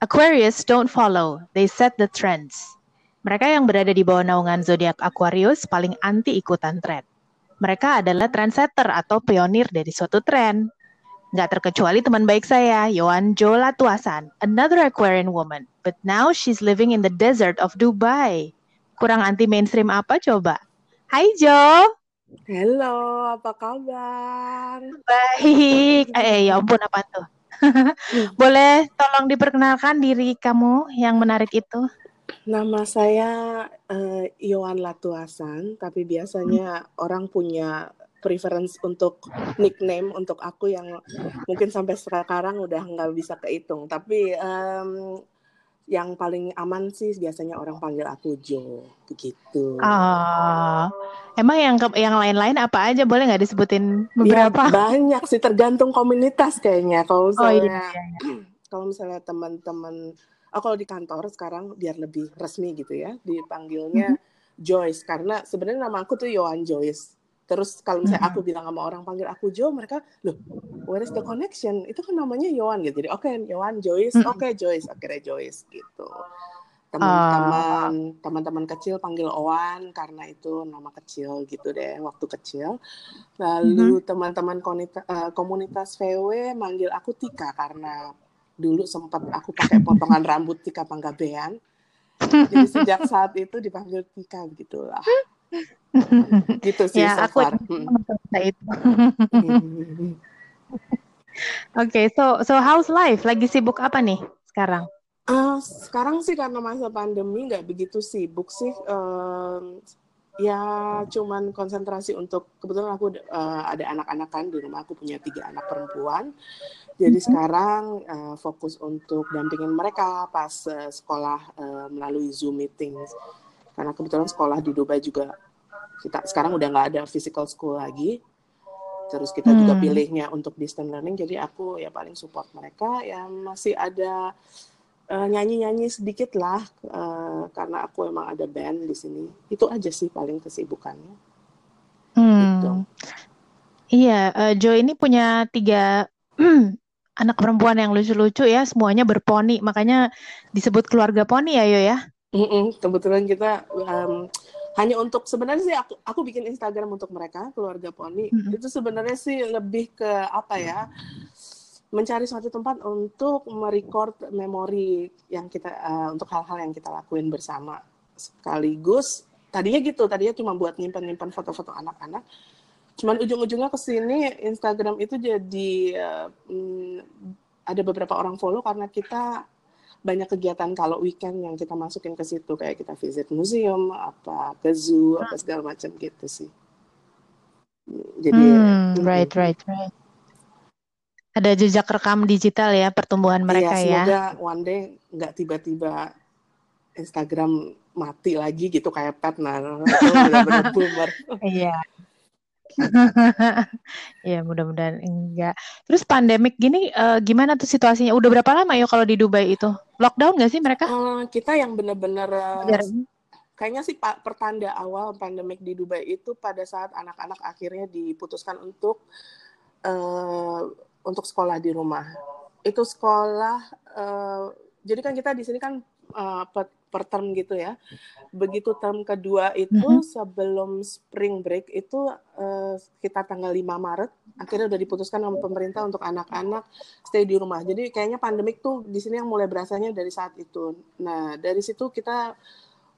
Aquarius don't follow, they set the trends. Mereka yang berada di bawah naungan zodiak Aquarius paling anti ikutan tren. Mereka adalah trendsetter atau pionir dari suatu tren. Nggak terkecuali teman baik saya, Yohan Jo Latuasan, another Aquarian woman. But now she's living in the desert of Dubai. Kurang anti mainstream apa coba? Hai Jo. Halo, apa kabar? Baik. Eh, ya ampun apa tuh? Boleh tolong diperkenalkan diri kamu yang menarik itu? Nama saya uh, Yohan Latuasan, tapi biasanya hmm. orang punya preference untuk nickname untuk aku yang mungkin sampai sekarang udah nggak bisa kehitung. Tapi um, yang paling aman sih biasanya orang panggil aku Jo, begitu. Oh, emang yang yang lain-lain apa aja boleh nggak disebutin beberapa? Ya, banyak sih tergantung komunitas kayaknya. Kalau misalnya, oh, iya, iya. iya. kalau misalnya teman-teman, oh kalau di kantor sekarang biar lebih resmi gitu ya, dipanggilnya mm -hmm. Joyce karena sebenarnya nama aku tuh Yohan Joyce. Terus kalau misalnya aku bilang sama orang panggil aku Jo, mereka loh, where is the connection? Itu kan namanya Yohan gitu. Jadi oke, okay, Yohan Joyce, oke okay, Joyce, akhirnya Joyce gitu. Teman-teman, uh. teman-teman kecil panggil Owan karena itu nama kecil gitu deh waktu kecil. Lalu mm-hmm. teman-teman komunitas, uh, komunitas VW manggil aku Tika karena dulu sempat aku pakai potongan rambut Tika Panggabean. Jadi sejak saat itu dipanggil Tika gitulah gitu sih ya, so aku far. itu. Oke, okay, so so how's life? Lagi sibuk apa nih sekarang? Uh, sekarang sih karena masa pandemi nggak begitu sibuk sih. Uh, ya cuman konsentrasi untuk kebetulan aku uh, ada anak-anak kan di rumah aku punya tiga anak perempuan. Jadi mm -hmm. sekarang uh, fokus untuk dampingin mereka pas uh, sekolah uh, melalui Zoom meetings karena kebetulan sekolah di Dubai juga kita sekarang udah nggak ada physical school lagi terus kita hmm. juga pilihnya untuk distance learning jadi aku ya paling support mereka yang masih ada uh, nyanyi-nyanyi sedikit lah uh, karena aku emang ada band di sini itu aja sih paling kesibukannya hmm. gitu. iya uh, Jo ini punya tiga anak perempuan yang lucu-lucu ya semuanya berponi makanya disebut keluarga poni ya Yo ya Mm -mm, kebetulan kita um, hanya untuk sebenarnya sih aku aku bikin Instagram untuk mereka keluarga Poni mm -hmm. itu sebenarnya sih lebih ke apa ya mencari suatu tempat untuk merecord memori yang kita uh, untuk hal-hal yang kita lakuin bersama. Sekaligus tadinya gitu tadinya cuma buat nyimpan-nyimpan foto-foto anak-anak. Cuman ujung-ujungnya ke sini Instagram itu jadi uh, ada beberapa orang follow karena kita banyak kegiatan kalau weekend yang kita masukin ke situ. Kayak kita visit museum apa ke zoo apa segala macam gitu sih. Jadi hmm, right right right. Ada jejak rekam digital ya pertumbuhan mereka iya, semoga ya. semoga one day nggak tiba-tiba Instagram mati lagi gitu kayak pet nah benar-benar boomer. Iya ya mudah-mudahan enggak. Terus pandemik gini uh, gimana tuh situasinya? Udah berapa lama ya kalau di Dubai itu? Lockdown nggak sih mereka? Uh, kita yang benar-benar uh, kayaknya sih pak pertanda awal pandemik di Dubai itu pada saat anak-anak akhirnya diputuskan untuk uh, untuk sekolah di rumah. Itu sekolah uh, jadi kan kita di sini kan uh, per term gitu ya. Begitu term kedua itu mm -hmm. sebelum spring break itu uh, kita tanggal 5 Maret akhirnya udah diputuskan sama pemerintah untuk anak-anak stay di rumah. Jadi kayaknya pandemik tuh di sini yang mulai berasanya dari saat itu. Nah, dari situ kita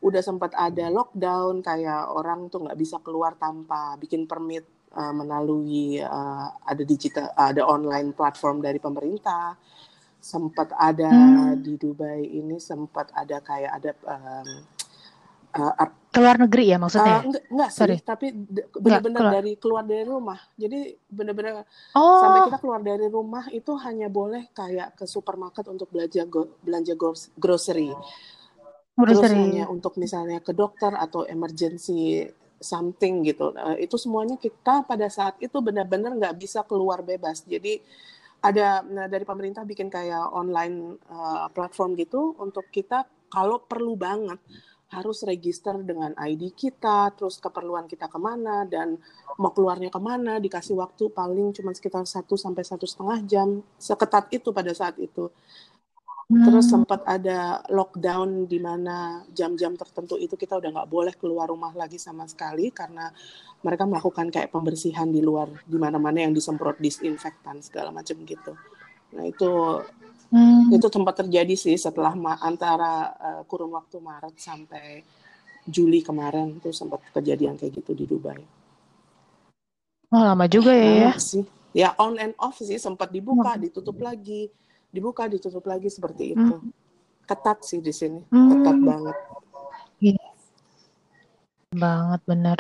udah sempat ada lockdown kayak orang tuh nggak bisa keluar tanpa bikin permit uh, melalui uh, ada digital ada online platform dari pemerintah sempat ada hmm. di Dubai ini sempat ada kayak ada um, uh, keluar negeri ya maksudnya? Uh, enggak, enggak sih, tapi benar-benar dari keluar dari rumah. Jadi benar-benar oh. sampai kita keluar dari rumah itu hanya boleh kayak ke supermarket untuk belanja go, belanja grocery. Terus hanya untuk misalnya ke dokter atau emergency something gitu. Uh, itu semuanya kita pada saat itu benar-benar nggak bisa keluar bebas. Jadi ada nah, dari pemerintah bikin kayak online uh, platform gitu untuk kita kalau perlu banget harus register dengan ID kita, terus keperluan kita ke mana dan mau keluarnya ke mana, dikasih waktu paling cuma sekitar satu sampai satu setengah jam, seketat itu pada saat itu. Terus hmm. sempat ada lockdown di mana jam-jam tertentu itu kita udah nggak boleh keluar rumah lagi sama sekali karena mereka melakukan kayak pembersihan di luar di mana-mana yang disemprot disinfektan segala macam gitu. Nah itu hmm. itu tempat terjadi sih setelah antara uh, kurun waktu Maret sampai Juli kemarin itu sempat kejadian kayak gitu di Dubai. Oh, lama juga ya, ya. sih. Ya on and off sih sempat dibuka, ditutup lagi dibuka ditutup lagi seperti itu hmm. ketat sih di sini hmm. ketat banget iya. banget bener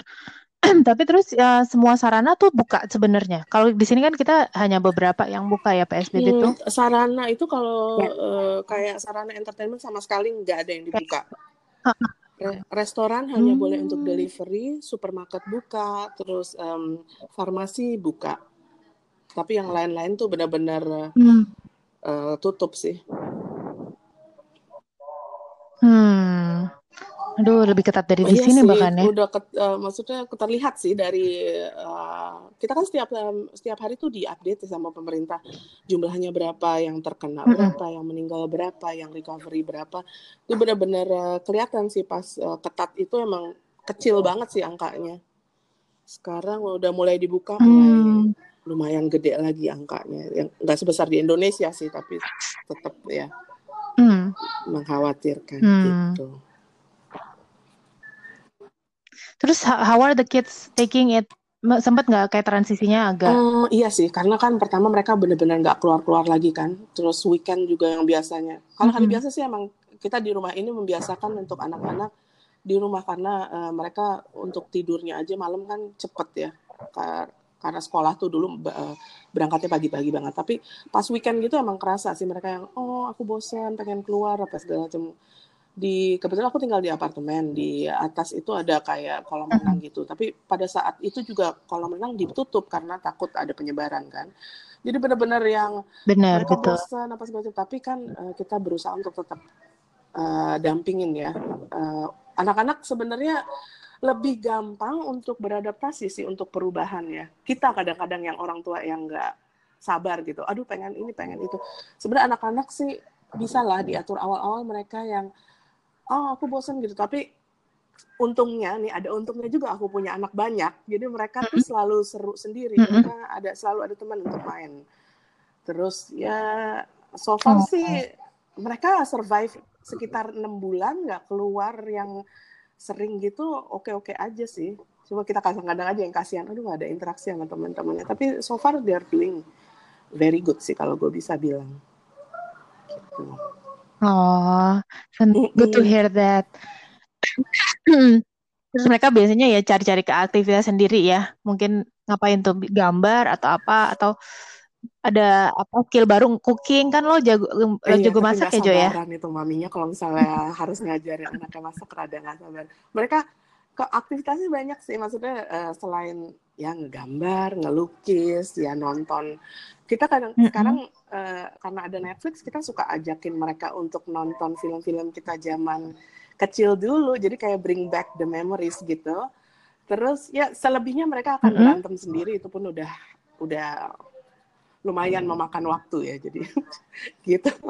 tapi terus ya semua sarana tuh buka sebenarnya. Kalau di sini kan kita hanya beberapa yang buka ya PSBB hmm, tuh. Sarana itu kalau ya. uh, kayak sarana entertainment sama sekali nggak ada yang dibuka. Re restoran hmm. hanya boleh untuk delivery, supermarket buka, terus um, farmasi buka. Tapi yang lain-lain tuh benar-benar hmm uh, tutup sih. Hmm. Aduh, lebih ketat dari oh, di iya sini sih, bahkan ya. Udah ket, uh, maksudnya terlihat sih dari uh, kita kan setiap um, setiap hari tuh diupdate sama pemerintah jumlahnya berapa yang terkena berapa, yang meninggal berapa, yang recovery berapa. Itu benar-benar uh, kelihatan sih pas uh, ketat itu emang kecil banget sih angkanya. Sekarang udah mulai dibuka mulai mm lumayan gede lagi angkanya yang nggak sebesar di Indonesia sih tapi tetap ya hmm. mengkhawatirkan hmm. gitu. Terus how are the kids taking it? Sempat nggak kayak transisinya agak? Um, iya sih, karena kan pertama mereka benar-benar nggak keluar-keluar lagi kan. Terus weekend juga yang biasanya. Kalau hari hmm. biasa sih emang kita di rumah ini membiasakan untuk anak-anak di rumah karena uh, mereka untuk tidurnya aja malam kan cepet ya karena sekolah tuh dulu uh, berangkatnya pagi-pagi banget. Tapi pas weekend gitu emang kerasa sih mereka yang oh aku bosan pengen keluar apa segala macam di kebetulan aku tinggal di apartemen di atas itu ada kayak kolam renang gitu. Tapi pada saat itu juga kolam renang ditutup karena takut ada penyebaran kan. Jadi benar-benar yang benar mereka betul. bosan apa segala macam tapi kan uh, kita berusaha untuk tetap uh, dampingin ya. Anak-anak uh, sebenarnya lebih gampang untuk beradaptasi sih untuk perubahan ya. Kita kadang-kadang yang orang tua yang nggak sabar gitu. Aduh pengen ini pengen itu. Sebenarnya anak-anak sih bisa lah diatur awal-awal mereka yang oh aku bosan gitu. Tapi untungnya nih ada untungnya juga aku punya anak banyak. Jadi mereka tuh selalu seru sendiri. Mereka ada selalu ada teman untuk main. Terus ya so far oh. sih mereka survive sekitar enam bulan nggak keluar yang sering gitu oke-oke aja sih. Cuma kita kadang-kadang aja yang kasihan aduh gak ada interaksi sama teman-temannya. Tapi so far they are doing very good sih kalau gue bisa bilang. Gitu. oh good to hear that. Terus mereka biasanya ya cari-cari ke aktivitas sendiri ya. Mungkin ngapain tuh gambar atau apa atau ada apa skill baru cooking kan lo jago lo iya, jago masak ya Jo ya? itu maminya kalau misalnya harus ngajarin anaknya masak rada nggak sabar. Mereka ke aktivitasnya banyak sih maksudnya uh, selain ya ngegambar, ngelukis, ya nonton. Kita kadang mm -hmm. sekarang uh, karena ada Netflix kita suka ajakin mereka untuk nonton film-film kita zaman kecil dulu. Jadi kayak bring back the memories gitu. Terus ya selebihnya mereka akan mm -hmm. berantem sendiri itu pun udah udah lumayan memakan waktu ya jadi gitu.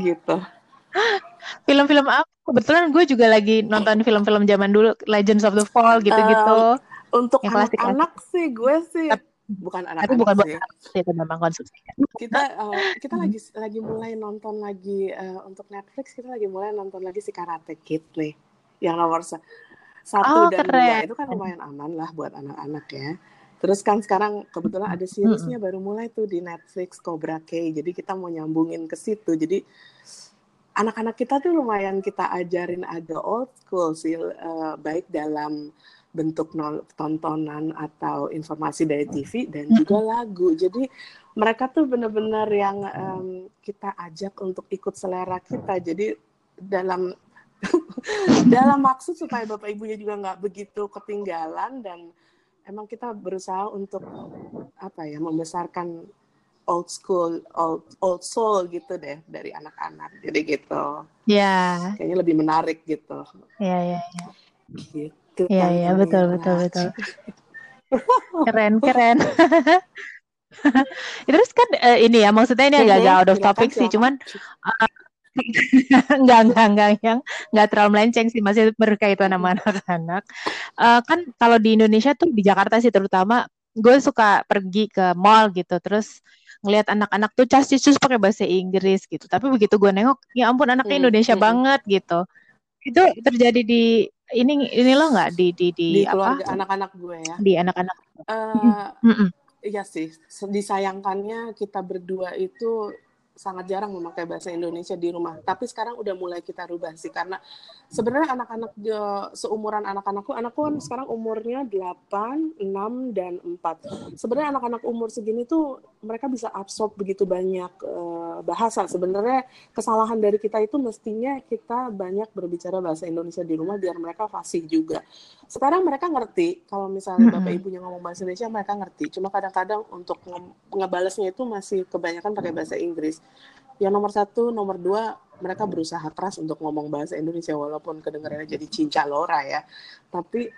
Gitu. Film-film apa? Kebetulan gue juga lagi nonton film-film zaman dulu Legends of the Fall gitu-gitu. Uh, untuk anak-anak sih gue sih bukan anak tapi bukan sih. itu memang konsumsi. Kita uh, kita lagi lagi mulai nonton lagi uh, untuk Netflix kita lagi mulai nonton lagi si Karate Kid nih yang nomor satu oh, dan keren. dua itu kan lumayan aman lah buat anak-anak ya Terus kan sekarang kebetulan ada seriesnya baru mulai tuh di Netflix Cobra Kai. Jadi kita mau nyambungin ke situ. Jadi anak-anak kita tuh lumayan kita ajarin agak old school sih, uh, baik dalam bentuk tontonan atau informasi dari TV dan juga lagu. Jadi mereka tuh benar-benar yang um, kita ajak untuk ikut selera kita. Jadi dalam dalam maksud supaya bapak ibunya juga nggak begitu ketinggalan dan emang kita berusaha untuk apa ya membesarkan old school old old soul gitu deh dari anak-anak. Jadi gitu. Ya. Yeah. kayaknya lebih menarik gitu. Ya yeah, ya yeah, ya. Gitu ya ya betul betul betul. Keren keren. Terus kan uh, ini ya maksudnya ini agak-agak out of topic sih, cuman uh, enggak enggak enggak yang enggak terlalu melenceng sih masih berkaitan sama anak-anak. Uh, kan kalau di Indonesia tuh di Jakarta sih terutama gue suka pergi ke mall gitu terus ngelihat anak-anak tuh cas cus pakai bahasa Inggris gitu. Tapi begitu gue nengok, ya ampun anaknya hmm, Indonesia hmm. banget gitu. Itu terjadi di ini ini lo nggak di di di, di apa? anak-anak gue ya. Di anak-anak. Uh, mm -mm. Iya sih, disayangkannya kita berdua itu sangat jarang memakai bahasa Indonesia di rumah. Tapi sekarang udah mulai kita rubah sih karena sebenarnya anak-anak seumuran anak-anakku, anakku kan sekarang umurnya 8, 6 dan 4. Sebenarnya anak-anak umur segini tuh mereka bisa absorb begitu banyak uh, bahasa. Sebenarnya kesalahan dari kita itu mestinya kita banyak berbicara bahasa Indonesia di rumah biar mereka fasih juga. Sekarang mereka ngerti kalau misalnya bapak ibunya ngomong bahasa Indonesia mereka ngerti. Cuma kadang-kadang untuk ngebalesnya itu masih kebanyakan pakai bahasa Inggris yang nomor satu, nomor dua, mereka berusaha keras untuk ngomong bahasa Indonesia walaupun kedengarannya jadi cinca lora ya. Tapi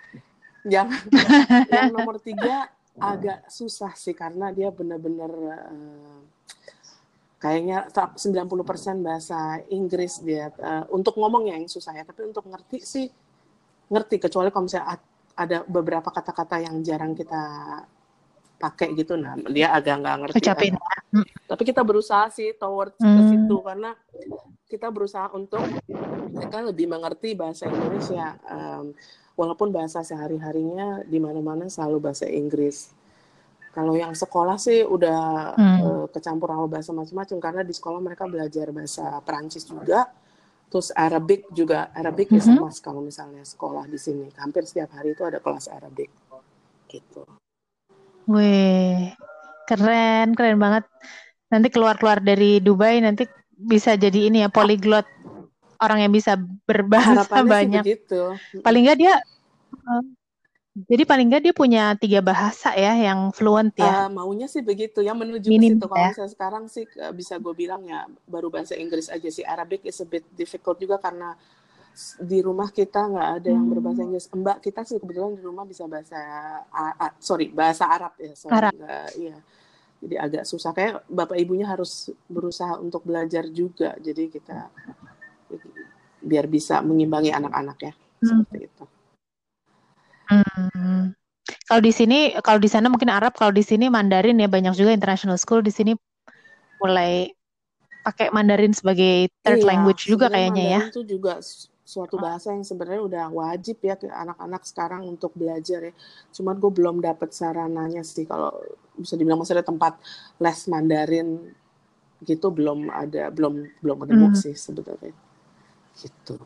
yang yang nomor tiga agak susah sih karena dia benar-benar uh, kayaknya 90% bahasa Inggris dia uh, untuk ngomong yang susah ya, tapi untuk ngerti sih ngerti kecuali kalau misalnya ada beberapa kata-kata yang jarang kita pakai gitu nah dia agak nggak ngerti Ucapin. Hmm. tapi kita berusaha sih towards hmm. ke situ karena kita berusaha untuk mereka lebih mengerti bahasa Indonesia um, walaupun bahasa sehari harinya di mana mana selalu bahasa Inggris kalau yang sekolah sih udah hmm. uh, kecampur sama bahasa macam-macam karena di sekolah mereka belajar bahasa Perancis juga terus Arabic juga Arabic mm -hmm. is kalau misalnya sekolah di sini hampir setiap hari itu ada kelas Arabic gitu Wih, keren, keren banget. Nanti keluar-keluar dari Dubai nanti bisa jadi ini ya polyglot orang yang bisa berbahasa Harapannya banyak. Paling nggak dia uh, jadi paling nggak dia punya tiga bahasa ya yang fluent ya. Uh, maunya sih begitu, yang menuju Minim, ke situ. Kalau ya. misalnya sekarang sih bisa gue bilang ya baru bahasa Inggris aja sih. Arabic is a bit difficult juga karena di rumah kita nggak ada yang berbahasa hmm. Inggris. Mbak kita sih kebetulan di rumah bisa bahasa uh, sorry bahasa Arab ya. Sorry, Arab. Enggak, iya. Jadi agak susah. Kayak bapak ibunya harus berusaha untuk belajar juga. Jadi kita biar bisa mengimbangi anak-anak ya hmm. seperti itu. Hmm. Kalau di sini, kalau di sana mungkin Arab, kalau di sini Mandarin ya banyak juga international school di sini mulai pakai Mandarin sebagai third iya, language juga kayaknya Mandarin ya. Itu juga suatu bahasa yang sebenarnya udah wajib ya ke anak-anak sekarang untuk belajar ya. Cuman gue belum dapet sarananya sih kalau bisa dibilang maksudnya tempat les Mandarin gitu belum ada belum belum ketemu hmm. sih sebetulnya gitu.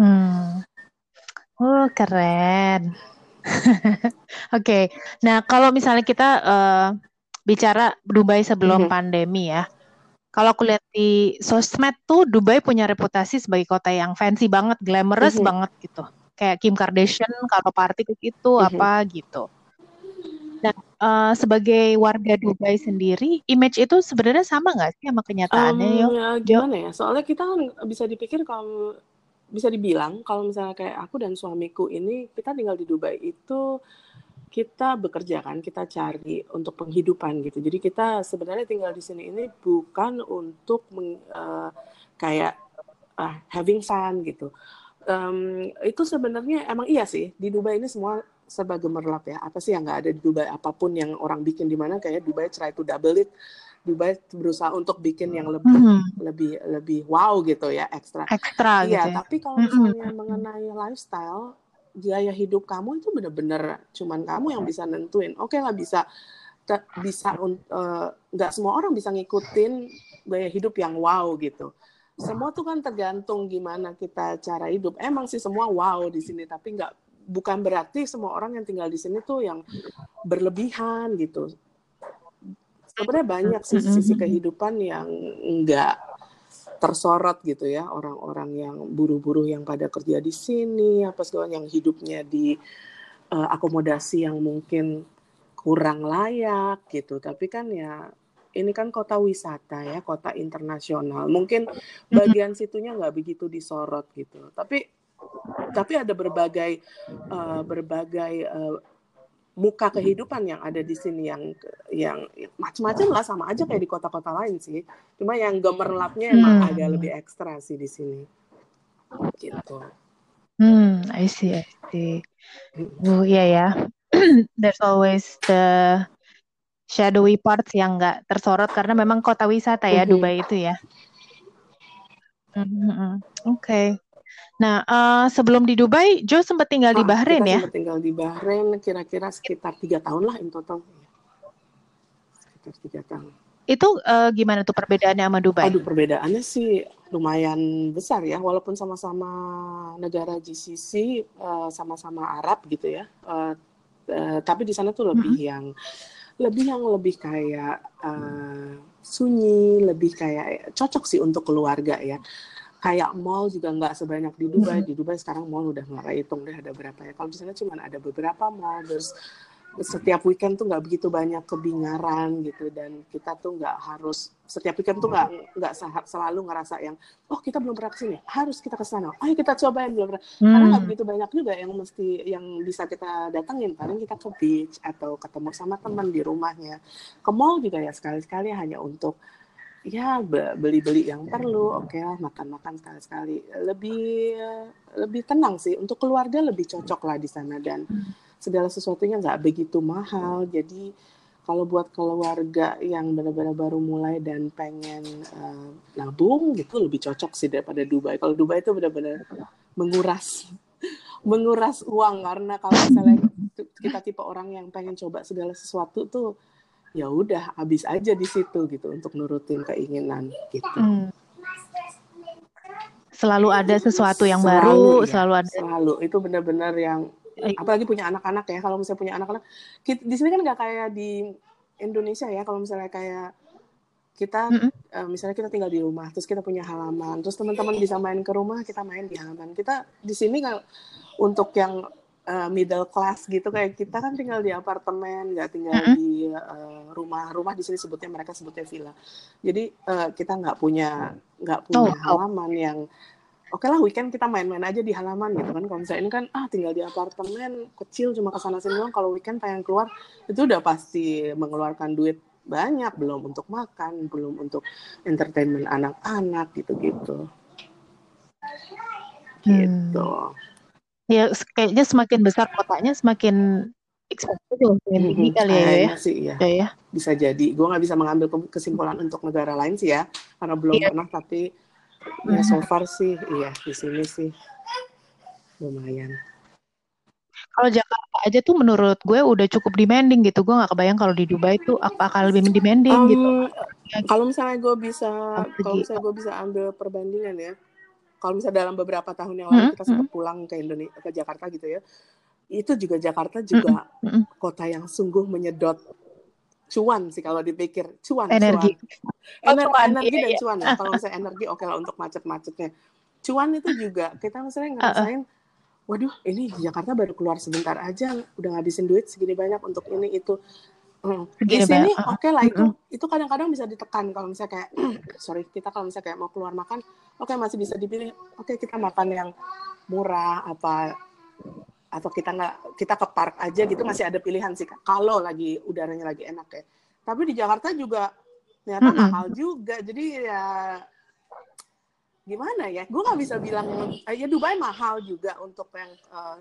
Hmm. Oh keren. Oke, okay. nah kalau misalnya kita uh, bicara Dubai sebelum mm -hmm. pandemi ya, kalau aku lihat di sosmed tuh Dubai punya reputasi sebagai kota yang fancy banget, glamorous mm-hmm. banget gitu. Kayak Kim Kardashian kalau party ke gitu mm-hmm. apa gitu. Nah, uh, sebagai warga Dubai sendiri, image itu sebenarnya sama nggak sih sama kenyataannya, um, yo? Ya, gimana ya? Soalnya kita kan bisa dipikir kalau bisa dibilang kalau misalnya kayak aku dan suamiku ini kita tinggal di Dubai itu kita bekerja kan, kita cari untuk penghidupan gitu. Jadi kita sebenarnya tinggal di sini ini bukan untuk meng, uh, kayak uh, having fun gitu. Um, itu sebenarnya emang iya sih di Dubai ini semua serba gemerlap ya. Apa sih yang nggak ada di Dubai? Apa pun yang orang bikin di mana kayak Dubai try to double it. Dubai berusaha untuk bikin yang lebih mm -hmm. lebih lebih wow gitu ya ekstra. Ekstra iya, gitu. Ya. tapi kalau misalnya mm -hmm. mengenai lifestyle gaya hidup kamu itu bener-bener cuman kamu yang bisa nentuin. Oke okay lah bisa bisa eh, nggak uh, semua orang bisa ngikutin gaya hidup yang wow gitu. Semua tuh kan tergantung gimana kita cara hidup. Emang sih semua wow di sini, tapi nggak bukan berarti semua orang yang tinggal di sini tuh yang berlebihan gitu. Sebenarnya banyak sisi-sisi kehidupan yang enggak tersorot gitu ya orang-orang yang buru-buru yang pada kerja di sini apa segala yang hidupnya di uh, akomodasi yang mungkin kurang layak gitu. Tapi kan ya ini kan kota wisata ya kota internasional. Mungkin bagian situnya nggak begitu disorot gitu. Tapi tapi ada berbagai uh, berbagai uh, muka kehidupan yang ada di sini yang yang macam-macam lah sama aja kayak di kota-kota lain sih. Cuma yang gemerlapnya emang hmm. agak lebih ekstra sih di sini. Gitu. Hmm, I see, I see. Oh iya ya. There's always the shadowy parts yang nggak tersorot karena memang kota wisata ya mm -hmm. Dubai itu ya. Mm -hmm. Oke. Okay. Nah, uh, sebelum di Dubai, Joe sempat tinggal ah, di Bahrain kita ya? Sempat tinggal di Bahrain kira-kira sekitar tiga tahun lah in total. Sekitar tiga tahun. Itu uh, gimana tuh perbedaannya sama Dubai? Aduh, perbedaannya sih lumayan besar ya, walaupun sama-sama negara GCC, uh, sama-sama Arab gitu ya. Uh, uh, tapi di sana tuh lebih mm -hmm. yang lebih yang lebih kayak uh, sunyi, lebih kayak cocok sih untuk keluarga ya kayak mall juga nggak sebanyak di Dubai. Di Dubai sekarang mall udah nggak hitung deh ada berapa ya. Kalau di sana cuma ada beberapa mall, terus setiap weekend tuh nggak begitu banyak kebingaran gitu dan kita tuh nggak harus setiap weekend tuh nggak nggak selalu ngerasa yang oh kita belum pernah ke sini harus kita ke sana ayo kita cobain belum pernah hmm. karena nggak begitu banyak juga yang mesti yang bisa kita datengin paling kita ke beach atau ketemu sama teman di rumahnya ke mall juga ya sekali sekali hanya untuk ya beli-beli yang perlu oke okay lah makan-makan sekali-sekali. Lebih lebih tenang sih untuk keluarga lebih cocok lah di sana dan segala sesuatunya nggak begitu mahal. Jadi kalau buat keluarga yang benar-benar baru mulai dan pengen uh, nabung gitu lebih cocok sih daripada Dubai. Kalau Dubai itu benar-benar menguras menguras uang. Karena kalau misalnya kita tipe orang yang pengen coba segala sesuatu tuh ya udah habis aja di situ gitu untuk nurutin keinginan gitu. Hmm. Selalu ada sesuatu yang selalu, baru, ya, selalu ada. Selalu itu benar-benar yang eh. apalagi punya anak-anak ya. Kalau misalnya punya anak-anak, di sini kan nggak kayak di Indonesia ya. Kalau misalnya kayak kita mm -hmm. uh, misalnya kita tinggal di rumah terus kita punya halaman terus teman-teman bisa main ke rumah kita main di halaman kita di sini kalau untuk yang uh, middle class gitu kayak kita kan tinggal di apartemen nggak tinggal mm -hmm. di uh, rumah rumah di sini sebutnya mereka sebutnya villa. Jadi uh, kita nggak punya nggak punya oh, halaman yang oke okay lah weekend kita main-main aja di halaman gitu kan. Kalau misalnya ini kan ah tinggal di apartemen kecil cuma ke sana sini doang. Kalau weekend pengen keluar itu udah pasti mengeluarkan duit banyak. Belum untuk makan belum untuk entertainment anak-anak gitu-gitu. Gitu, -gitu. Hmm ya kayaknya semakin besar kotanya semakin ekspektasi semakin tinggi kali ya, ya. sih iya. ya. ya. Bisa jadi. Gue nggak bisa mengambil kesimpulan untuk negara lain sih ya, karena belum iya. pernah. Tapi ya so far sih, iya di sini sih lumayan. Kalau Jakarta aja tuh menurut gue udah cukup demanding gitu. Gue nggak kebayang kalau di Dubai tuh apa akan lebih demanding um, gitu. Kalau misalnya gue bisa, kalau misalnya gue bisa ambil perbandingan ya, kalau misalnya dalam beberapa tahun yang lalu hmm, kita sempat hmm. pulang ke Indonesia ke Jakarta gitu ya itu juga Jakarta juga hmm, kota yang sungguh menyedot cuan sih kalau dipikir cuan energi cuan. Ener oh, cuan, energi iya, dan iya. cuan ya kalau misalnya energi oke okay lah untuk macet-macetnya cuan itu juga kita misalnya ngerasain waduh ini Jakarta baru keluar sebentar aja udah ngabisin duit segini banyak untuk ini itu. Di sini oke okay lah itu itu kadang-kadang bisa ditekan kalau misalnya kayak sorry kita kalau misalnya kayak mau keluar makan oke okay, masih bisa dipilih oke okay, kita makan yang murah apa atau kita nggak kita ke park aja gitu masih ada pilihan sih kalau lagi udaranya lagi enak ya. Tapi di Jakarta juga ternyata mm -hmm. mahal juga jadi ya gimana ya? Gue nggak bisa bilang eh, ya Dubai mahal juga untuk yang uh,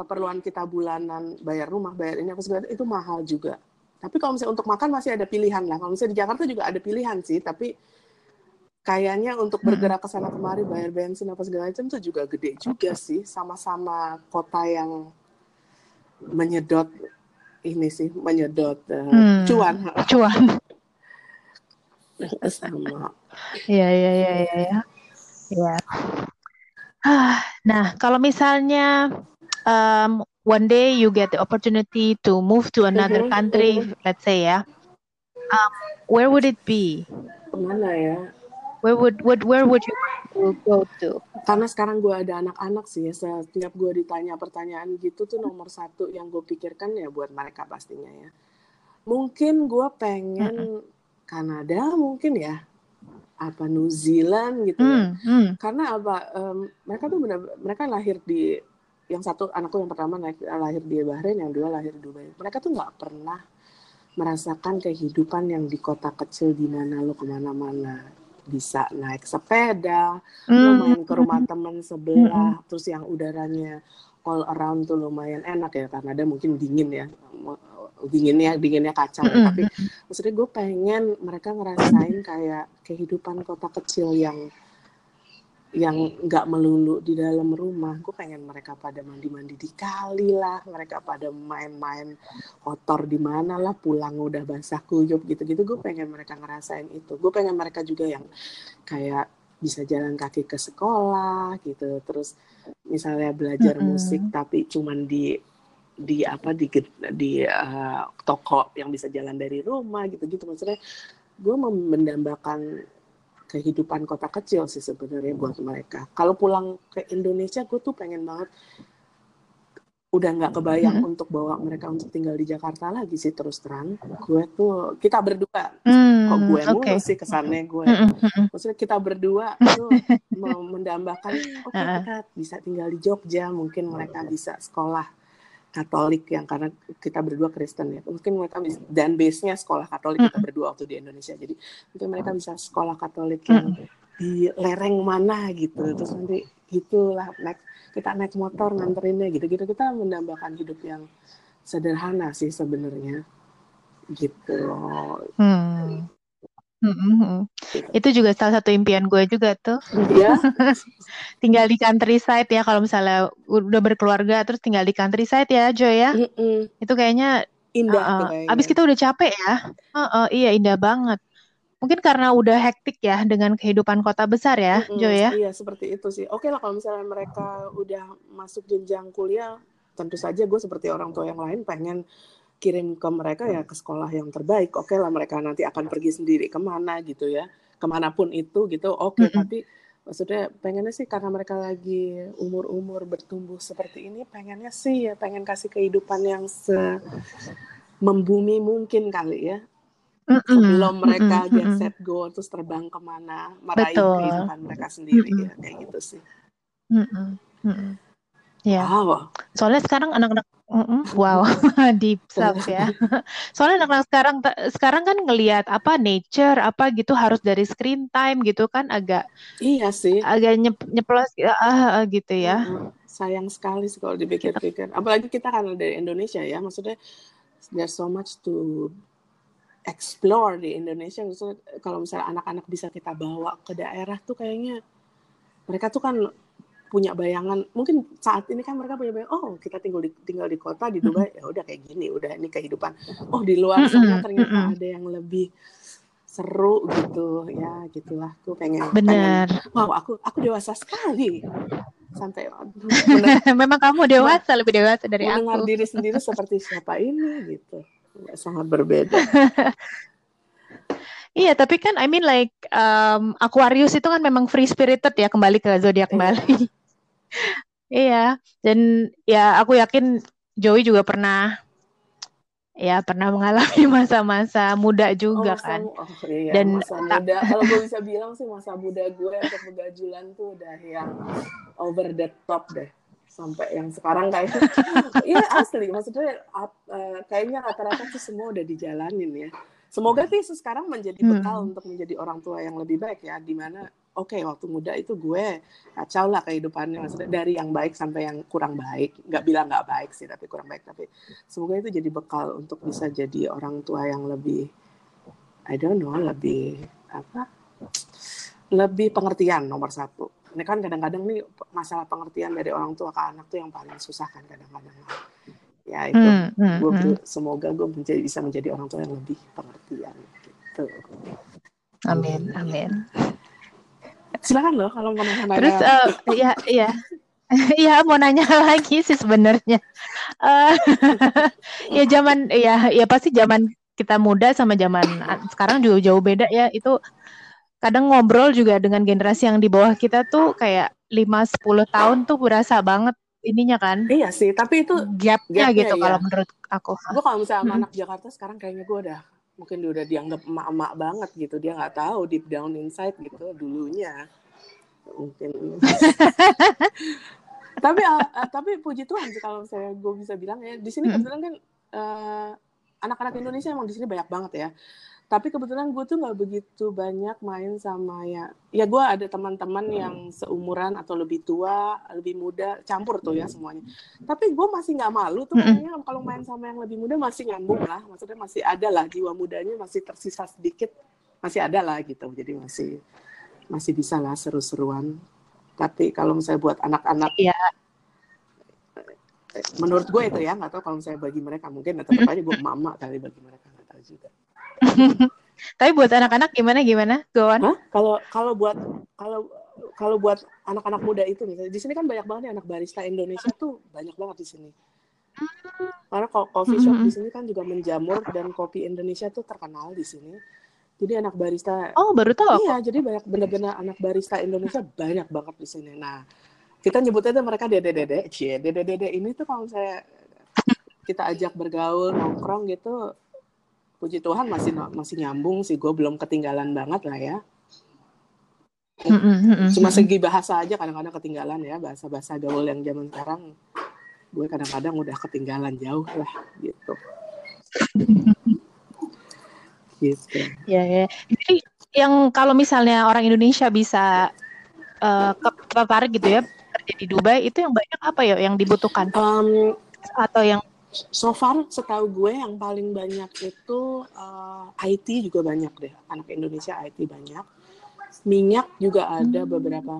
keperluan kita bulanan bayar rumah bayar ini apa segala itu mahal juga tapi kalau misalnya untuk makan masih ada pilihan lah. Kalau misalnya di Jakarta juga ada pilihan sih, tapi kayaknya untuk bergerak ke sana kemari bayar bensin apa segala macam itu juga gede juga sih. Sama-sama kota yang menyedot ini sih, menyedot uh, hmm, cuan. Cuan. sama. Iya, iya, iya, iya, iya. Ya. Nah, kalau misalnya um, one day you get the opportunity to move to another mm-hmm, country, mm-hmm. let's say ya, um, where would it be? Ke mana ya? Where would, would where would you go to? Karena sekarang gue ada anak-anak sih ya, setiap gue ditanya pertanyaan gitu tuh nomor satu yang gue pikirkan ya buat mereka pastinya ya. Mungkin gue pengen mm-hmm. Kanada mungkin ya, apa New Zealand gitu mm, ya. Mm. Karena apa? Um, mereka tuh benar mereka lahir di yang satu anakku yang pertama lahir di Bahrain yang dua lahir di Dubai mereka tuh nggak pernah merasakan kehidupan yang di kota kecil di mana lo ke mana-mana bisa naik sepeda, mm. lo hmm. main ke rumah teman sebelah, mm. terus yang udaranya all around tuh lumayan enak ya karena ada mungkin dingin ya dinginnya dinginnya kacang mm -hmm. tapi maksudnya gue pengen mereka ngerasain kayak kehidupan kota kecil yang yang nggak melulu di dalam rumah. Gue pengen mereka pada mandi-mandi di kali lah mereka pada main-main kotor di mana lah pulang udah basah kuyup gitu-gitu. Gue pengen mereka ngerasain itu. Gue pengen mereka juga yang kayak bisa jalan kaki ke sekolah gitu. Terus misalnya belajar mm -hmm. musik tapi cuman di di apa di di uh, toko yang bisa jalan dari rumah gitu-gitu. Maksudnya gue mendambakan kehidupan kota kecil sih sebenarnya buat mereka. Kalau pulang ke Indonesia, gue tuh pengen banget udah nggak kebayang hmm. untuk bawa mereka untuk tinggal di Jakarta lagi sih terus terang. Gue tuh kita berdua, hmm, kok gue okay. mulu sih kesannya gue. Hmm, hmm, hmm. Maksudnya kita berdua tuh mendambakan, oke okay, kita bisa tinggal di Jogja, mungkin mereka bisa sekolah Katolik yang karena kita berdua Kristen ya. Mungkin mereka bisa dan base nya sekolah Katolik kita berdua waktu di Indonesia. Jadi mungkin mereka bisa sekolah Katolik yang di lereng mana gitu. Terus nanti gitulah naik kita naik motor nganterinnya gitu gitu kita menambahkan hidup yang sederhana sih sebenarnya. Gitu. Hmm. Itu juga salah satu impian gue juga tuh. Iya. tinggal di countryside ya kalau misalnya udah berkeluarga terus tinggal di countryside ya Joy ya. Mm-mm. Itu kayaknya indah. Uh, kayaknya. Abis kita udah capek ya. Uh, uh, iya indah banget. Mungkin karena udah hektik ya dengan kehidupan kota besar ya, mm-hmm. Joy ya. Iya seperti itu sih. Oke lah kalau misalnya mereka udah masuk jenjang kuliah, tentu saja gue seperti orang tua yang lain pengen kirim ke mereka ya ke sekolah yang terbaik oke okay lah mereka nanti akan pergi sendiri ke mana gitu ya ke mana pun itu gitu oke okay, mm -hmm. tapi maksudnya pengennya sih karena mereka lagi umur-umur bertumbuh seperti ini pengennya sih ya pengen kasih kehidupan yang se membumi mungkin kali ya sebelum mereka get set go terus terbang ke mana meraih Betul. kehidupan mereka sendiri ya kayak gitu sih. Ya. Wow. Soalnya sekarang anak-anak wow, deep stuff ya. Soalnya anak-anak sekarang sekarang kan ngelihat apa nature apa gitu harus dari screen time gitu kan agak Iya sih. agak nyep, nyeplos uh, gitu ya. Sayang sekali sih kalau dipikir-pikir. Apalagi kita kan dari Indonesia ya, maksudnya there's so much to explore di Indonesia. Maksudnya kalau misalnya anak-anak bisa kita bawa ke daerah tuh kayaknya mereka tuh kan punya bayangan. Mungkin saat ini kan mereka punya bayangan oh kita tinggal di tinggal di kota di Dubai. Ya udah kayak gini udah ini kehidupan. Oh di luar sana ternyata ada yang lebih seru gitu. Ya gitulah. Aku pengen benar. Wow aku aku dewasa sekali. Sampai memang kamu dewasa lebih dewasa dari aku. diri sendiri seperti siapa ini gitu. Sangat berbeda. Iya, tapi kan I mean like um, Aquarius itu kan memang free spirited ya kembali ke zodiak iya. Iya, dan ya aku yakin Joey juga pernah ya pernah mengalami masa-masa muda juga oh, masa, kan. Oh iya, dan masa muda. Kalau gue bisa bilang sih masa muda gue untuk begajulan tuh udah yang over the top deh. Sampai yang sekarang kayak iya asli maksudnya uh, kayaknya rata-rata tuh semua udah dijalanin ya. Semoga sih sekarang menjadi bekal hmm. untuk menjadi orang tua yang lebih baik ya di mana oke okay, waktu muda itu gue kacau lah kehidupannya maksudnya dari yang baik sampai yang kurang baik. Nggak bilang nggak baik sih tapi kurang baik tapi semoga itu jadi bekal untuk bisa jadi orang tua yang lebih I don't know lebih apa? Lebih pengertian nomor satu. Ini kan kadang-kadang nih masalah pengertian dari orang tua ke anak tuh yang paling susah kan kadang-kadang. Ya itu hmm, hmm, gue hmm. semoga gue menjadi bisa menjadi orang tua yang lebih pengertian gitu. Amin amin silakan loh kalau mau nanya. Terus uh, ya iya. Iya mau nanya lagi sih sebenarnya. Uh, ya zaman ya ya pasti zaman kita muda sama zaman sekarang juga jauh beda ya. Itu kadang ngobrol juga dengan generasi yang di bawah kita tuh kayak 5 10 tahun tuh berasa banget ininya kan. Iya sih, tapi itu gapnya, gapnya gitu iya. kalau menurut aku. Gue kalau misalnya hmm. anak Jakarta sekarang kayaknya gue udah mungkin dia udah dianggap emak-emak banget gitu dia nggak tahu deep down inside gitu dulunya. Mungkin. Tapi uh, tapi puji Tuhan sih kalau saya gue bisa bilang ya di sini kebetulan kan uh, anak-anak Indonesia emang di sini banyak banget ya tapi kebetulan gue tuh nggak begitu banyak main sama ya ya gue ada teman-teman yang seumuran atau lebih tua lebih muda campur tuh ya semuanya. Tapi gue masih nggak malu tuh kayaknya kalau main sama yang lebih muda masih nyambung lah maksudnya masih ada lah jiwa mudanya masih tersisa sedikit masih ada lah gitu. Jadi masih masih bisa lah seru-seruan. Tapi kalau misalnya buat anak-anak ya menurut gue itu ya nggak tahu kalau misalnya bagi mereka mungkin tetap aja gue mama kali bagi mereka nggak tahu juga Tapi buat anak-anak gimana gimana? Go on. Kalau kalau buat kalau kalau buat anak-anak muda itu misalnya di sini kan banyak banget nih anak barista Indonesia tuh banyak banget di sini. Karena coffee shop di sini kan juga menjamur dan kopi Indonesia tuh terkenal di sini. Jadi anak barista Oh, baru tahu Iya, jadi banyak benar-benar anak barista Indonesia banyak banget di sini. Nah, kita nyebutnya tuh mereka dede-dede. Cie, dede-dede ini tuh kalau saya kita ajak bergaul, nongkrong gitu, puji Tuhan masih masih nyambung sih gue belum ketinggalan banget lah ya. Cuma segi bahasa aja kadang-kadang ketinggalan ya bahasa-bahasa gaul yang zaman sekarang. Gue kadang-kadang udah ketinggalan jauh lah gitu. Gitu. Ya ya. Jadi yang kalau misalnya orang Indonesia bisa uh, tertarik gitu ya kerja di Dubai itu yang banyak apa ya yang dibutuhkan? Um, atau yang so far setahu gue yang paling banyak itu uh, eh, IT juga banyak deh. Anak Indonesia IT banyak. Minyak juga ada hmm. beberapa.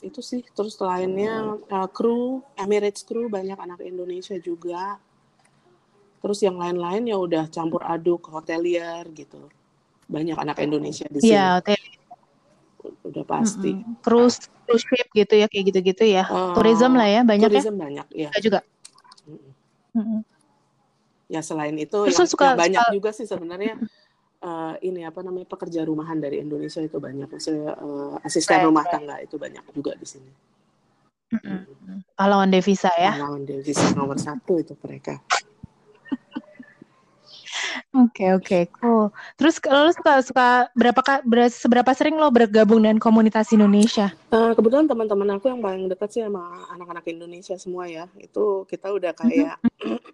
Itu sih. Terus lainnya uh, kru Emirates kru banyak anak Indonesia juga. Terus yang lain-lain ya udah campur aduk hotelier gitu. Banyak anak Indonesia di sini. ya, hotel. udah pasti. Mm -hmm. cruise cruise ship gitu ya kayak gitu-gitu ya. Uh, tourism lah ya banyak tourism ya banyak ya juga hmm Ya selain itu Terus yang, suka, yang banyak suka... juga sih sebenarnya uh, ini apa namanya pekerja rumahan dari Indonesia itu banyak. Maksudnya uh, asisten right, rumah right. tangga itu banyak juga di sini. Mm-hmm. Pahlawan devisa ya. Pahlawan devisa nomor satu itu mereka. Oke oke cool. Terus lo suka suka berapa seberapa sering lo bergabung dengan komunitas Indonesia? Uh, kebetulan teman-teman aku yang paling dekat sih sama anak-anak Indonesia semua ya. Itu kita udah kayak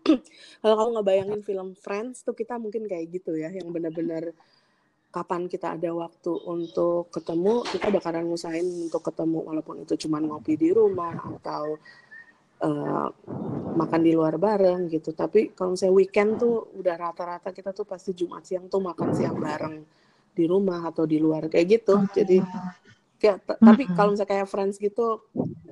kalau kamu nggak bayangin film Friends tuh kita mungkin kayak gitu ya, yang benar-benar kapan kita ada waktu untuk ketemu, kita bakalan ngusahain untuk ketemu walaupun itu cuma ngopi di rumah atau uh, makan di luar bareng gitu. Tapi kalau misalnya weekend tuh udah rata-rata kita tuh pasti Jumat siang tuh makan siang bareng di rumah atau di luar kayak gitu. Jadi ya, tapi kalau misalnya kayak friends gitu,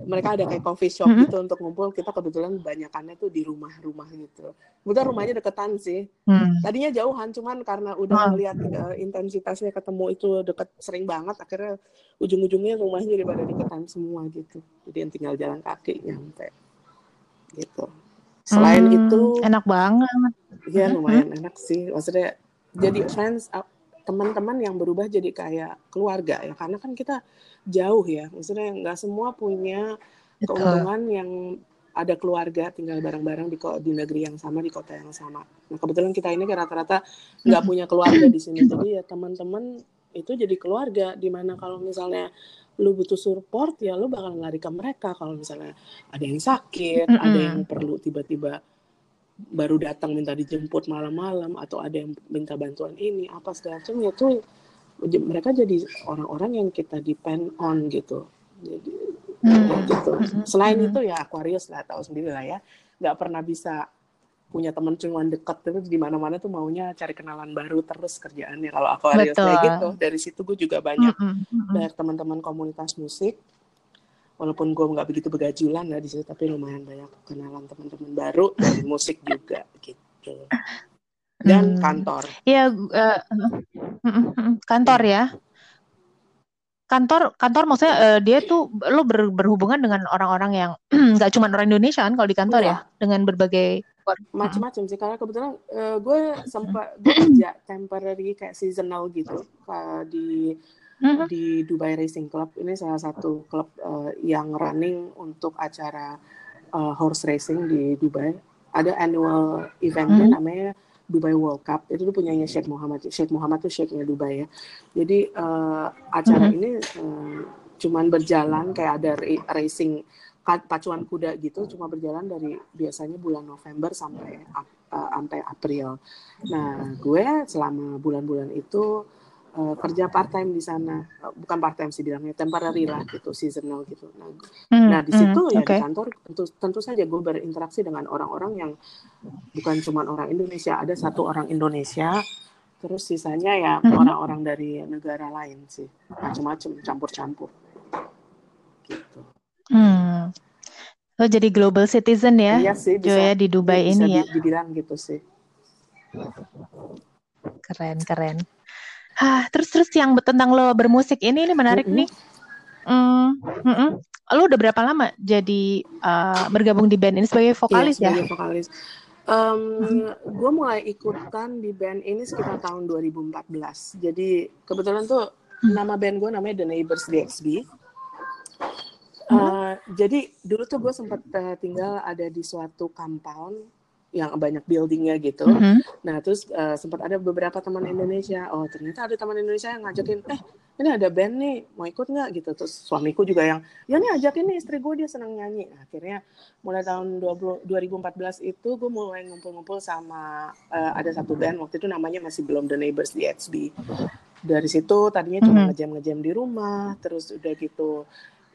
mereka ada kayak coffee shop gitu untuk ngumpul. Kita kebetulan banyakannya tuh di rumah-rumah gitu. Kebetulan rumahnya deketan sih. Mm. Tadinya jauhan, cuman karena udah melihat uh, intensitasnya ketemu itu deket sering banget, akhirnya ujung-ujungnya rumahnya jadi pada deketan semua gitu. Jadi yang tinggal jalan kaki nyampe gitu. Selain hmm, itu enak banget. Iya lumayan hmm. enak sih. Maksudnya jadi friends teman-teman yang berubah jadi kayak keluarga ya karena kan kita jauh ya. Maksudnya nggak semua punya keuntungan yang ada keluarga tinggal bareng-bareng di di negeri yang sama di kota yang sama. Nah kebetulan kita ini rata-rata nggak punya keluarga di sini jadi ya teman-teman itu jadi keluarga di mana kalau misalnya lu butuh support ya lu bakal lari ke mereka kalau misalnya ada yang sakit, mm -hmm. ada yang perlu tiba-tiba baru datang minta dijemput malam-malam atau ada yang minta bantuan ini apa segala macam ya tuh mereka jadi orang-orang yang kita depend on gitu. Jadi mm -hmm. gitu. Selain mm -hmm. itu ya Aquarius lah tahu sendiri lah ya, nggak pernah bisa punya teman cuma dekat terus di mana-mana tuh maunya cari kenalan baru terus kerjaannya. Kalau aku Betul. kayak gitu dari situ gue juga banyak mm -hmm. banyak teman-teman komunitas musik. Walaupun gue nggak begitu begajulan ya di situ tapi lumayan banyak kenalan teman-teman baru dari musik juga gitu. Dan hmm. kantor. Iya uh, kantor ya. Kantor kantor maksudnya uh, dia tuh lo ber, berhubungan dengan orang-orang yang nggak cuma orang Indonesia kan kalau di kantor ya? Dengan berbagai macam-macam sih karena kebetulan uh, gue sempat gue kerja temporary kayak seasonal gitu uh, di di Dubai Racing Club. Ini salah satu klub uh, yang running untuk acara uh, horse racing di Dubai. Ada annual eventnya mm-hmm. namanya Dubai World Cup. Itu tuh punyanya Sheikh Muhammad Sheikh Muhammad tuh Sheikhnya Dubai ya. Jadi uh, acara ini uh, cuman berjalan kayak ada racing pacuan kuda gitu cuma berjalan dari biasanya bulan November sampai uh, sampai April. Nah, gue selama bulan-bulan itu uh, kerja part time di sana, uh, bukan part time sih bilangnya temporary lah gitu, seasonal gitu. Nah, hmm, nah di situ hmm, ya okay. di kantor tentu, tentu saja gue berinteraksi dengan orang-orang yang bukan cuma orang Indonesia, ada satu orang Indonesia, terus sisanya ya hmm. orang-orang dari negara lain sih, macam-macam, campur-campur. Hmm. Oh jadi global citizen ya? Iya sih, bisa, ya di Dubai bisa ini ya. Dibilang gitu sih. Keren keren. Hah, terus terus yang tentang lo bermusik ini ini menarik mm -hmm. nih. Mm, mm -mm. Lo udah berapa lama jadi uh, bergabung di band ini sebagai vokalis iya, sebagai ya? vokalis. Um, gue mulai ikutan di band ini sekitar tahun 2014. Jadi kebetulan tuh hmm. nama band gue namanya The Neighbors DXB. Uh, jadi dulu tuh gue sempat uh, tinggal ada di suatu compound yang banyak buildingnya gitu. Mm-hmm. Nah terus uh, sempat ada beberapa teman Indonesia. Oh ternyata ada teman Indonesia yang ngajakin, eh ini ada band nih, mau ikut nggak gitu. Terus suamiku juga yang, ya nih ajakin nih istri gue dia senang nyanyi. Nah, akhirnya mulai tahun 20, 2014 itu gue mulai ngumpul-ngumpul sama uh, ada satu band waktu itu namanya masih belum The Neighbors di XB. Dari situ tadinya cuma mm-hmm. ngejam-ngejam di rumah, terus udah gitu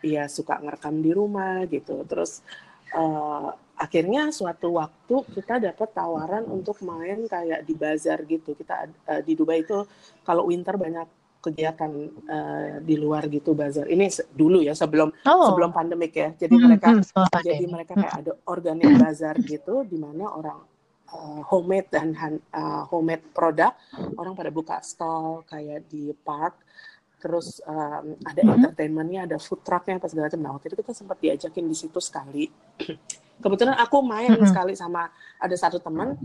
ya suka ngerekam di rumah gitu. Terus uh, akhirnya suatu waktu kita dapat tawaran untuk main kayak di bazar gitu. Kita uh, di Dubai itu kalau winter banyak kegiatan uh, di luar gitu bazar. Ini dulu ya sebelum oh. sebelum pandemik ya. Jadi hmm, mereka hmm, jadi mereka kayak ada organik bazar gitu di mana orang uh, homemade dan uh, homemade produk orang pada buka stall kayak di park terus um, ada mm-hmm. entertainmentnya, ada food trucknya apa segala macam. Nah waktu itu kita sempat diajakin di situ sekali. Kebetulan aku main mm-hmm. sekali sama ada satu teman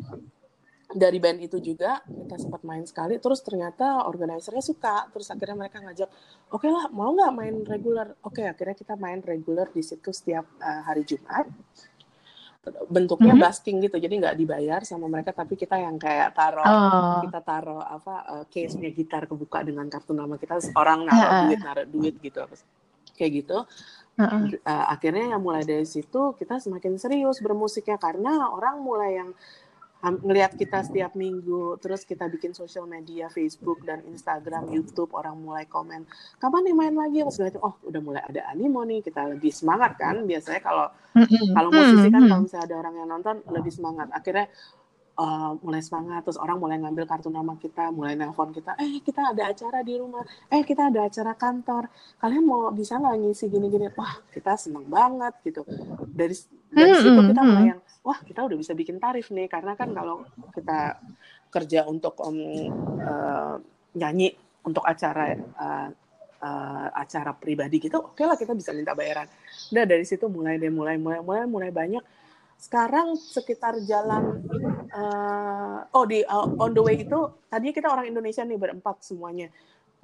dari band itu juga kita sempat main sekali. Terus ternyata organisernya suka. Terus akhirnya mereka ngajak, oke okay lah mau nggak main regular? Oke okay, akhirnya kita main regular di situ setiap uh, hari Jumat bentuknya mm -hmm. basking gitu jadi nggak dibayar sama mereka tapi kita yang kayak taruh oh. kita taruh apa uh, case-nya gitar kebuka dengan kartu nama kita orang naruh uh. duit naruh duit gitu kayak gitu. Uh, akhirnya yang mulai dari situ kita semakin serius bermusiknya karena orang mulai yang ngelihat kita setiap minggu, terus kita bikin sosial media, Facebook dan Instagram, YouTube, orang mulai komen, kapan nih main lagi? Pas oh udah mulai ada animo nih, kita lebih semangat kan? Biasanya kalau kalau musisi kan kalau misalnya ada orang yang nonton lebih semangat. Akhirnya uh, mulai semangat, terus orang mulai ngambil kartu nama kita, mulai nelpon kita, eh kita ada acara di rumah, eh kita ada acara kantor, kalian mau bisa nggak ngisi gini-gini? Wah kita seneng banget gitu. Dari dari situ kita mulai yang wah kita udah bisa bikin tarif nih. Karena kan kalau kita kerja untuk um, uh, nyanyi untuk acara uh, uh, acara pribadi gitu oke okay lah kita bisa minta bayaran. Udah dari situ mulai deh mulai mulai mulai mulai banyak. Sekarang sekitar jalan uh, oh di uh, on the way itu tadinya kita orang Indonesia nih berempat semuanya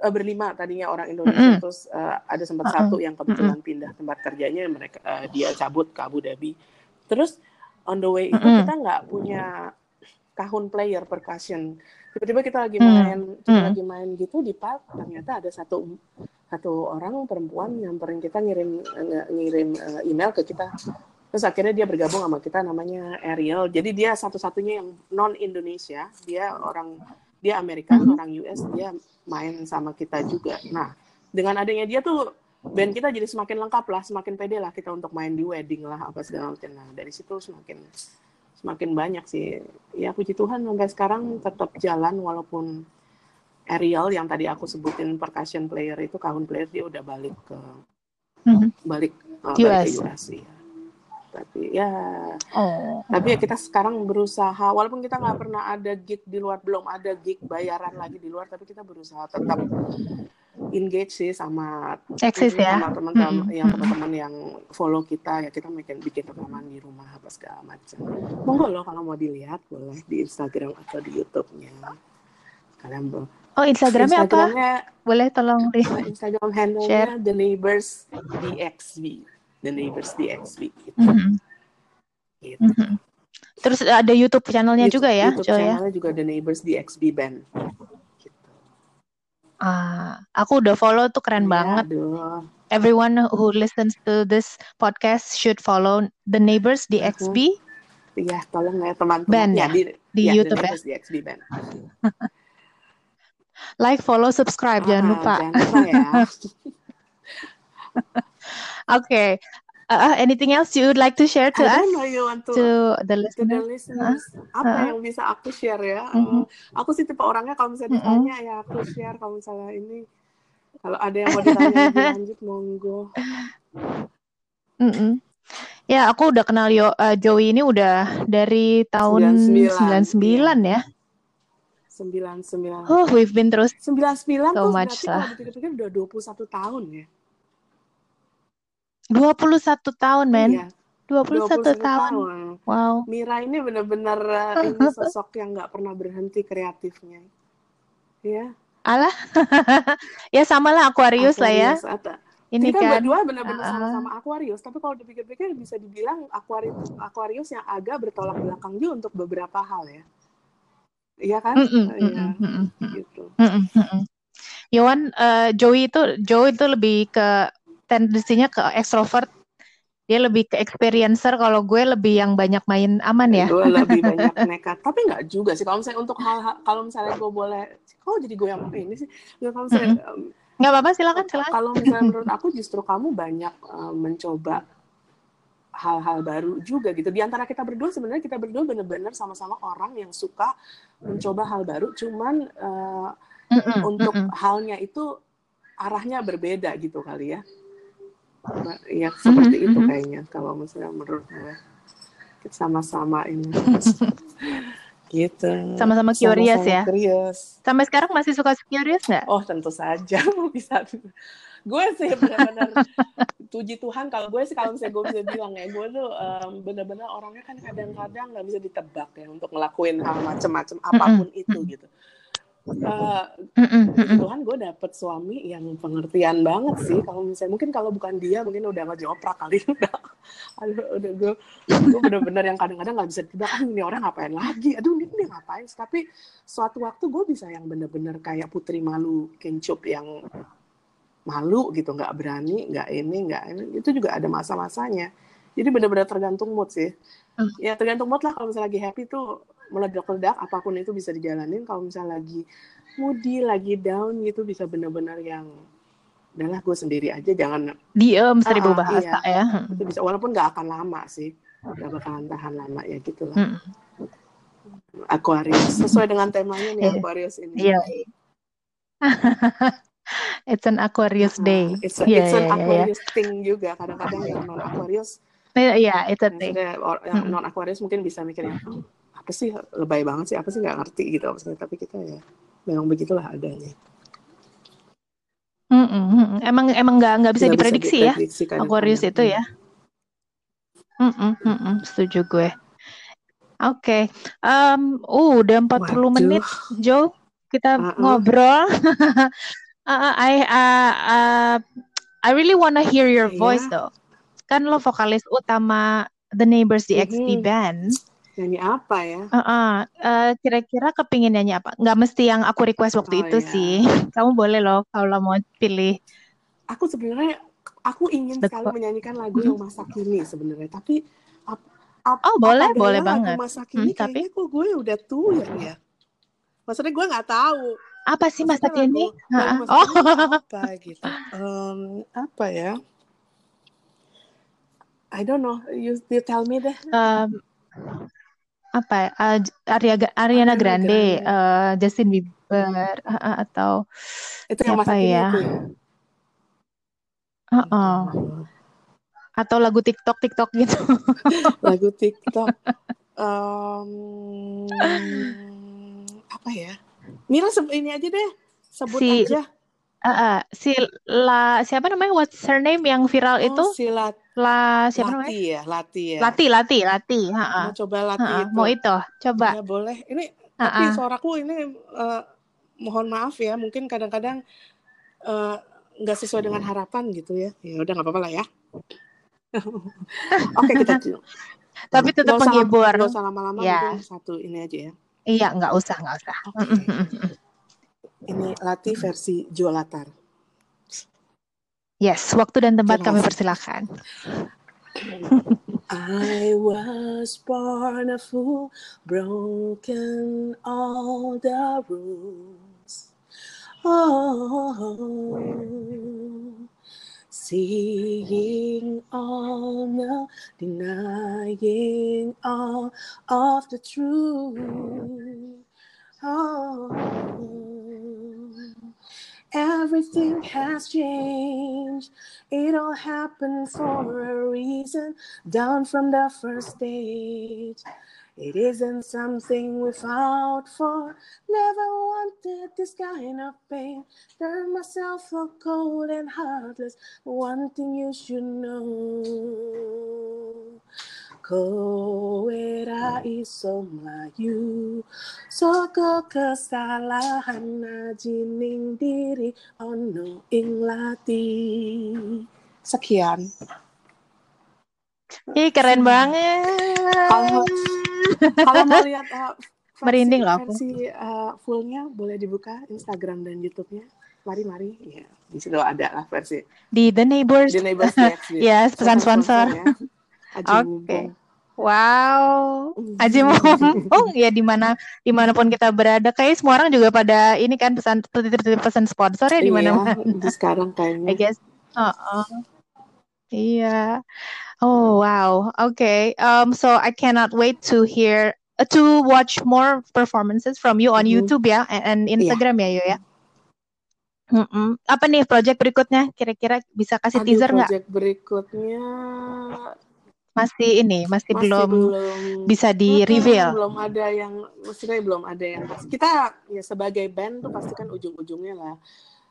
uh, berlima tadinya orang Indonesia mm -hmm. terus uh, ada sempat satu yang kebetulan pindah tempat kerjanya mereka uh, dia cabut ke Abu Dhabi. Terus on the way itu mm -hmm. kita nggak punya kahun player percussion tiba-tiba kita lagi main mm. kita lagi main gitu di park ternyata ada satu satu orang perempuan yang pernah kita ngirim ngirim uh, email ke kita. Terus akhirnya dia bergabung sama kita namanya Ariel. Jadi dia satu-satunya yang non Indonesia dia orang dia Amerika mm -hmm. orang US dia main sama kita juga nah dengan adanya dia tuh band kita jadi semakin lengkap lah, semakin pede lah kita untuk main di wedding lah apa segala macam. Nah dari situ semakin semakin banyak sih. Ya puji Tuhan sampai sekarang tetap jalan walaupun Ariel yang tadi aku sebutin percussion player itu kahun player dia udah balik ke mm-hmm. balik uh, US. balik ke US ya. Tapi ya, oh. tapi ya kita sekarang berusaha walaupun kita nggak pernah ada gig di luar belum ada gig bayaran lagi di luar tapi kita berusaha tetap engage sih sama Eksis ya sama teman-teman hmm. yang teman-teman yang follow kita ya kita bikin bikin rekaman di rumah apa segala macam monggo loh kalau mau dilihat boleh di Instagram atau di YouTube-nya kalian boleh Oh Instagramnya, Instagramnya apa? Boleh tolong di Instagram handle-nya The Neighbors DXB. The Neighbors DXB. Gitu. Mm -hmm. gitu. Mm -hmm. Terus ada YouTube channelnya juga ya, YouTube ya? channelnya juga The Neighbors DXB Band. Ah, aku udah follow tuh keren ya, banget. Aduh. everyone who listens to this podcast should follow the neighbors di Mhm. XB Iya, tolong ya teman-teman. Band ya? di, di ya, YouTube The ya. Neighbors di XB Band. like follow subscribe jangan Ah, lupa Jangan lupa ya. okay Uh, anything else you would like to share to I us know you want to, to the to the listener listeners. Apa Uh-uh. yang bisa aku share ya? Mhm. Eh, aku sih tipe orangnya kalau misalnya Mhm. ditanya ya aku share. Kalau misalnya ini, kalau ada yang mau ditanya lebih lanjut, monggo. Mm-mm. Ya, aku udah kenal Yo, uh, Joey ini udah dari tahun 99, 99 ya. Sembilan sembilan. Oh, we've been terus. Sembilan sembilan So tuh much berarti lah. kalau dipikir-pikir udah 21 tahun ya. 21 tahun, men. Iya, 21, 21 tahun. tahun. Wow. Mira ini benar-benar eh, ini sosok yang nggak pernah berhenti kreatifnya. Ya, Alah. ya samalah Aquarius lah ya. Aquarius atau- Ini kita kan. berdua benar-benar uh-uh. sama-sama Aquarius, tapi kalau dipikir-pikir bisa dibilang Aquarius Aquarius yang agak bertolak belakang juga untuk beberapa hal ya. Iya kan? Mm-mm, Iya, mm-mm, mm-mm, gitu. mm-mm, mm-mm. Yohan, eh, Joey itu Joey itu lebih ke tendensinya ke ekstrovert. Dia lebih ke experiencer kalau gue lebih yang banyak main aman ya. Gue lebih banyak nekat, tapi nggak juga sih. Kalau misalnya untuk hal, kalau misalnya gue boleh, kok jadi gue yang ini sih? Kalau misalnya, em, Nggak apa-apa, silakan, silakan. kalau misalnya menurut aku justru kamu banyak em, mencoba hal-hal baru juga gitu. Di antara kita berdua sebenarnya kita berdua benar-benar sama-sama orang yang suka mencoba hal baru. Cuman eh, Mm-mm, untuk mm-mm. halnya itu arahnya berbeda gitu kali ya. Ya seperti Mhm, itu mhm. kayaknya kalau misalnya menurut gue Kita sama-sama ini gitu. Sama-sama curious Sama-sama ya. Curious. Sampai sekarang masih suka curious nggak? Oh tentu saja bisa. Gue sih benar-benar puji Tuhan kalau gue sih kalau misalnya gue bisa bilang ya gue tuh em, benar-benar orangnya kan kadang-kadang nggak bisa ditebak ya untuk ngelakuin hal macem-macem apa pun itu gitu. Eh, mm-mm. Tuhan gue dapet suami yang pengertian banget sih. Kalau misalnya mungkin kalau bukan dia mungkin udah nggak dioprak kali. Udah aduh udah gue gue bener-bener yang kadang-kadang nggak bisa tebak ah ini orang ngapain lagi? Aduh ini dia ngapain tapi suatu waktu gue bisa yang bener-bener kayak putri malu kencup yang malu gitu. Nggak berani nggak ini nggak ini. Itu juga ada masa-masanya. Jadi bener-bener tergantung mood sih. Hmm. ya tergantung mood lah. Kalau misalnya lagi happy tuh meledak-ledak apa pun itu bisa dijalanin kalau misalnya lagi moody lagi down gitu bisa bener-bener yang udahlah gue sendiri aja jangan Diem seribu Ah, ah, bahasa ya. itu bisa walaupun nggak akan lama sih nggak bakalan tahan lama ya gitu lah Mm. Aquarius sesuai dengan temanya nih Iya. Aquarius ini Iya. It's an Aquarius Ah, day. it's, a- Iya, it's an iya, iya, iya. Aquarius thing juga kadang-kadang yang non Aquarius Iya, it's a thing. maksudnya or- yang Mm. non Aquarius mungkin bisa mikirnya "Oh, apa sih lebay banget sih apa sih nggak ngerti gitu maksudnya tapi kita ya memang begitulah adanya Mm-mm, mm-mm. Emang emang nggak nggak bisa Nggak diprediksi ya diprediksi kadang-kadang. Aquarius itu ya. Mm-mm, mm-mm, setuju gue. Oke, Em, uh, udah 40 Waduh. menit, Joe. Kita Uh-uh. ngobrol. Uh, I uh, uh, I really wanna hear your Iya. voice though. Kan lo vokalis utama The Neighbors di XP Mhm. Band. Nyanyi apa ya Uh-uh. Eh, kira-kira kepingin nyanyi apa? Nggak mesti yang aku request waktu Oh, itu iya. sih. Kamu boleh loh kalau mau pilih. aku sebenarnya aku ingin The sekali menyanyikan lagu yang masa kini sebenarnya tapi ap, ap- Oh, boleh, apa boleh daya lagu banget. masa kini Hmm, tapi- kok gue udah tua ya maksudnya gue nggak tahu Apa sih masa kini? lagu- lagu Oh, apa gitu Em, apa ya I don't know you, you tell me deh Em, apa ya? Eh, Aria- Ariana Grande, Grande. eh, Justin Bieber, ha-ha, atau itu yang siapa ya? itu ya Uh-uh. Atau lagu TikTok TikTok gitu. lagu TikTok Em, apa ya Mira ini aja deh sebut Si- aja Uh-uh. Si La siapa namanya? What's her name yang viral itu? oh, si Lat- La siapa namanya? Lati ya Lati ya Lati, Lati, Lati. Ha-ha. mau coba Lati Ha-ha. itu Mau itu, coba. ya boleh ini tapi Ha-ha. suaraku ini eh, mohon maaf ya mungkin kadang-kadang eh, nggak sesuai dengan harapan gitu ya ya udah nggak apa-apa lah ya oke kita Tapi tetap menghibur. nggak usah lama-lama Ya. satu ini aja ya Iya, nggak usah, nggak usah. oke ini Lati versi Jolatar Yes, waktu dan tempat kami persilakan. I was born a fool, broken all the rules. Oh, seeing all, no, denying all of the truth. Oh, everything has changed. It all happened for a reason, down from the first stage. It isn't something we fought for. Never wanted this kind of pain. Turned myself so cold and heartless. One thing you should know. Kowe ra iso mlayu Saka kesalahan najining diri ono ing lati Sekian Ih keren banget Kalau kalau mau lihat uh, versi, merinding loh aku. versi uh, fullnya boleh dibuka Instagram dan YouTube-nya. Mari mari, ya di situ ada lah versi. Di The Neighbors. The Neighbors DX. yes, pesan sponsor. Oke. Okay. Wow, Aji Mumpung ya di mana di mana pun kita berada, kayak semua orang juga pada ini kan pesan pesan sponsor ya di mana-mana. Iya, sekarang kayaknya. I guess. Uh -uh. Iya. Oh wow. Okay. Um. So I cannot wait to hear uh, to watch more performances from you on mm -hmm. YouTube ya and, and Instagram yeah. ya Yo ya. Mm -mm. Apa nih project berikutnya? Kira-kira bisa kasih Aduh, teaser nggak? Project berikutnya masih ini masih, masih belum, belum. bisa di reveal. Belum ada yang maksudnya belum ada yang kita ya sebagai band tuh pasti kan ujung-ujungnya lah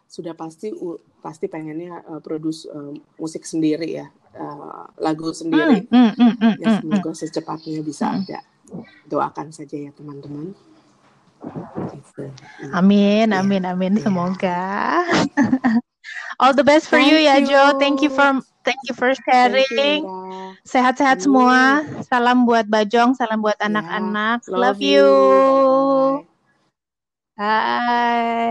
sudah pasti uh, pasti pengennya uh, produce uh, musik sendiri ya uh, lagu sendiri. Mm, mm, mm, mm, ya semoga mm, secepatnya bisa mm. ada. Doakan saja ya teman-teman. Gitu. amin ya, amin amin. Ya. semoga. All the best for you ya Jo thank you for thank you for sharing sehat-sehat semua salam buat Bajong salam buat ya, anak-anak yeah. love, love you, you. bye, bye.